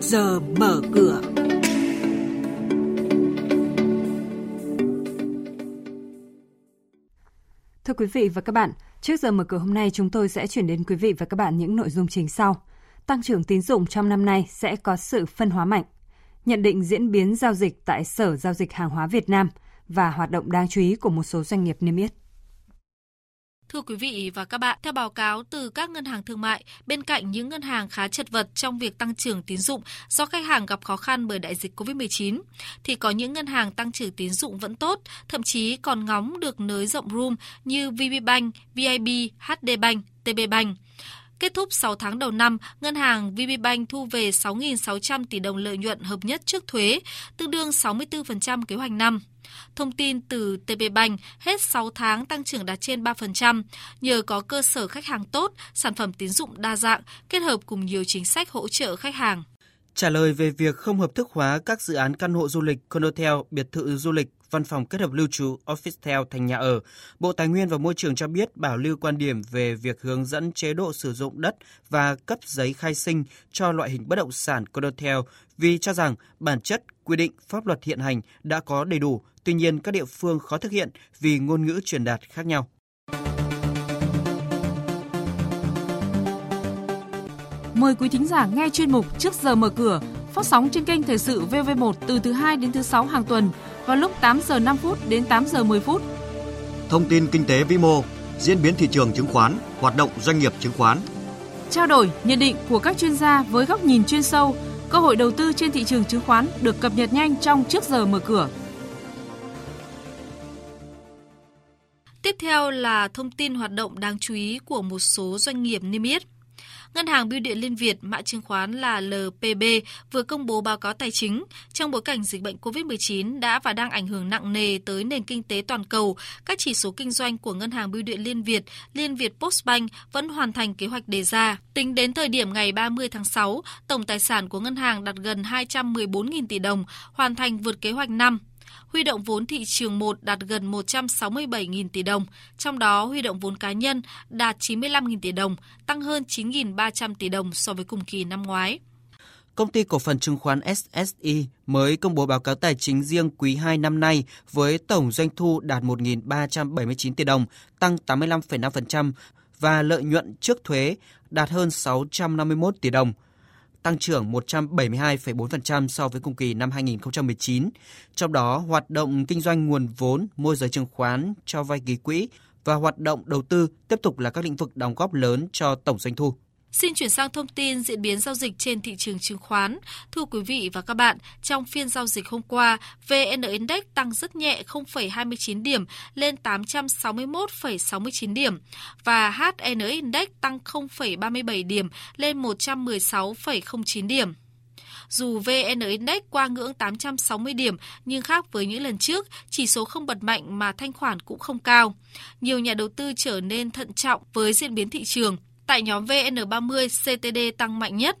trước giờ mở cửa. Thưa quý vị và các bạn, trước giờ mở cửa hôm nay chúng tôi sẽ chuyển đến quý vị và các bạn những nội dung chính sau. Tăng trưởng tín dụng trong năm nay sẽ có sự phân hóa mạnh. Nhận định diễn biến giao dịch tại Sở Giao dịch Hàng hóa Việt Nam và hoạt động đáng chú ý của một số doanh nghiệp niêm yết. Thưa quý vị và các bạn, theo báo cáo từ các ngân hàng thương mại, bên cạnh những ngân hàng khá chật vật trong việc tăng trưởng tín dụng do khách hàng gặp khó khăn bởi đại dịch COVID-19, thì có những ngân hàng tăng trưởng tín dụng vẫn tốt, thậm chí còn ngóng được nới rộng room như VPBank, VIB, HD Bank, TB Bank. Kết thúc 6 tháng đầu năm, ngân hàng VPBank thu về 6.600 tỷ đồng lợi nhuận hợp nhất trước thuế, tương đương 64% kế hoạch năm. Thông tin từ TPBank, hết 6 tháng tăng trưởng đạt trên 3%, nhờ có cơ sở khách hàng tốt, sản phẩm tín dụng đa dạng, kết hợp cùng nhiều chính sách hỗ trợ khách hàng. Trả lời về việc không hợp thức hóa các dự án căn hộ du lịch, condotel, biệt thự du lịch, văn phòng kết hợp lưu trú Officetel thành nhà ở, Bộ Tài nguyên và Môi trường cho biết bảo lưu quan điểm về việc hướng dẫn chế độ sử dụng đất và cấp giấy khai sinh cho loại hình bất động sản condotel vì cho rằng bản chất quy định pháp luật hiện hành đã có đầy đủ, tuy nhiên các địa phương khó thực hiện vì ngôn ngữ truyền đạt khác nhau. Mời quý thính giả nghe chuyên mục Trước giờ mở cửa phát sóng trên kênh Thời sự VV1 từ thứ 2 đến thứ 6 hàng tuần vào lúc 8 giờ 5 phút đến 8 giờ 10 phút. Thông tin kinh tế vĩ mô, diễn biến thị trường chứng khoán, hoạt động doanh nghiệp chứng khoán. Trao đổi, nhận định của các chuyên gia với góc nhìn chuyên sâu, cơ hội đầu tư trên thị trường chứng khoán được cập nhật nhanh trong Trước giờ mở cửa. Tiếp theo là thông tin hoạt động đáng chú ý của một số doanh nghiệp niêm yết. Ngân hàng Bưu điện Liên Việt, mã chứng khoán là LPB, vừa công bố báo cáo tài chính. Trong bối cảnh dịch bệnh COVID-19 đã và đang ảnh hưởng nặng nề tới nền kinh tế toàn cầu, các chỉ số kinh doanh của Ngân hàng Bưu điện Liên Việt, Liên Việt Postbank vẫn hoàn thành kế hoạch đề ra. Tính đến thời điểm ngày 30 tháng 6, tổng tài sản của ngân hàng đạt gần 214.000 tỷ đồng, hoàn thành vượt kế hoạch năm huy động vốn thị trường 1 đạt gần 167.000 tỷ đồng, trong đó huy động vốn cá nhân đạt 95.000 tỷ đồng, tăng hơn 9.300 tỷ đồng so với cùng kỳ năm ngoái. Công ty cổ phần chứng khoán SSI mới công bố báo cáo tài chính riêng quý 2 năm nay với tổng doanh thu đạt 1.379 tỷ đồng, tăng 85,5% và lợi nhuận trước thuế đạt hơn 651 tỷ đồng – tăng trưởng 172,4% so với cùng kỳ năm 2019. Trong đó, hoạt động kinh doanh nguồn vốn, môi giới chứng khoán, cho vay ký quỹ và hoạt động đầu tư tiếp tục là các lĩnh vực đóng góp lớn cho tổng doanh thu. Xin chuyển sang thông tin diễn biến giao dịch trên thị trường chứng khoán. Thưa quý vị và các bạn, trong phiên giao dịch hôm qua, VN Index tăng rất nhẹ 0,29 điểm lên 861,69 điểm và HN Index tăng 0,37 điểm lên 116,09 điểm. Dù VN Index qua ngưỡng 860 điểm nhưng khác với những lần trước, chỉ số không bật mạnh mà thanh khoản cũng không cao. Nhiều nhà đầu tư trở nên thận trọng với diễn biến thị trường Tại nhóm VN30, CTD tăng mạnh nhất.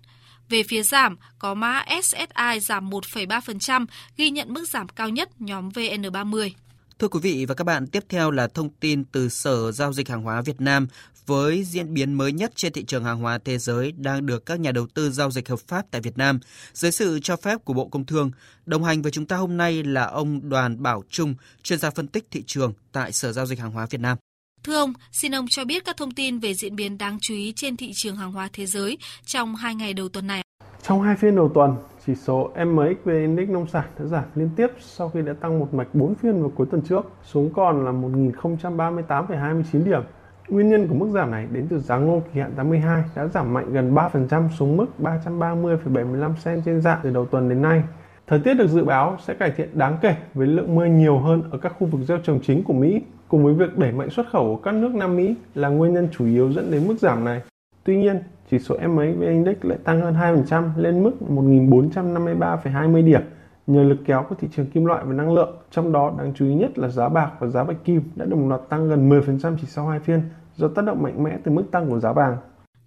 Về phía giảm, có mã SSI giảm 1,3%, ghi nhận mức giảm cao nhất nhóm VN30. Thưa quý vị và các bạn, tiếp theo là thông tin từ Sở Giao dịch Hàng hóa Việt Nam với diễn biến mới nhất trên thị trường hàng hóa thế giới đang được các nhà đầu tư giao dịch hợp pháp tại Việt Nam dưới sự cho phép của Bộ Công Thương. Đồng hành với chúng ta hôm nay là ông Đoàn Bảo Trung, chuyên gia phân tích thị trường tại Sở Giao dịch Hàng hóa Việt Nam. Thưa ông, xin ông cho biết các thông tin về diễn biến đáng chú ý trên thị trường hàng hóa thế giới trong hai ngày đầu tuần này. Trong hai phiên đầu tuần, chỉ số MXV Index nông sản đã giảm liên tiếp sau khi đã tăng một mạch 4 phiên vào cuối tuần trước, xuống còn là 1.038,29 điểm. Nguyên nhân của mức giảm này đến từ giá ngô kỳ hạn 82 đã giảm mạnh gần 3% xuống mức 330,75 cent trên dạng từ đầu tuần đến nay. Thời tiết được dự báo sẽ cải thiện đáng kể với lượng mưa nhiều hơn ở các khu vực gieo trồng chính của Mỹ cùng với việc đẩy mạnh xuất khẩu của các nước Nam Mỹ là nguyên nhân chủ yếu dẫn đến mức giảm này. Tuy nhiên, chỉ số MA Index lại tăng hơn 2% lên mức 1.453,20 điểm nhờ lực kéo của thị trường kim loại và năng lượng. Trong đó đáng chú ý nhất là giá bạc và giá bạch kim đã đồng loạt tăng gần 10% chỉ sau hai phiên do tác động mạnh mẽ từ mức tăng của giá vàng.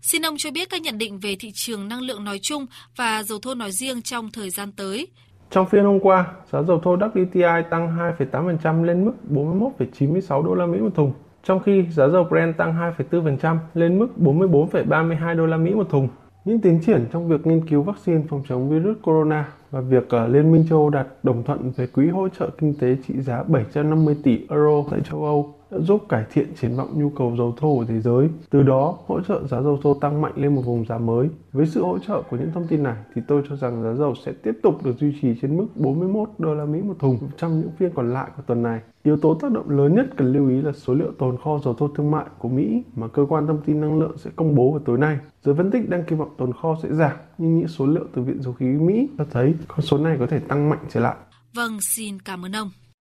Xin ông cho biết các nhận định về thị trường năng lượng nói chung và dầu thô nói riêng trong thời gian tới. Trong phiên hôm qua, giá dầu thô WTI tăng 2,8% lên mức 41,96 đô la Mỹ một thùng, trong khi giá dầu Brent tăng 2,4% lên mức 44,32 đô la Mỹ một thùng. Những tiến triển trong việc nghiên cứu vaccine phòng chống virus corona và việc ờ, Liên minh châu Âu đạt đồng thuận về quỹ hỗ trợ kinh tế trị giá 750 tỷ euro tại châu Âu đã giúp cải thiện triển vọng nhu cầu dầu thô của thế giới. Từ đó, hỗ trợ giá dầu thô tăng mạnh lên một vùng giá mới. Với sự hỗ trợ của những thông tin này thì tôi cho rằng giá dầu sẽ tiếp tục được duy trì trên mức 41 đô la Mỹ một thùng trong những phiên còn lại của tuần này. Yếu tố tác động lớn nhất cần lưu ý là số liệu tồn kho dầu thô thương mại của Mỹ mà cơ quan thông tin năng lượng sẽ công bố vào tối nay. Giới phân tích đang kỳ vọng tồn kho sẽ giảm, nhưng những số liệu từ Viện Dầu khí Mỹ cho thấy con số này có thể tăng mạnh trở lại. Vâng, xin cảm ơn ông.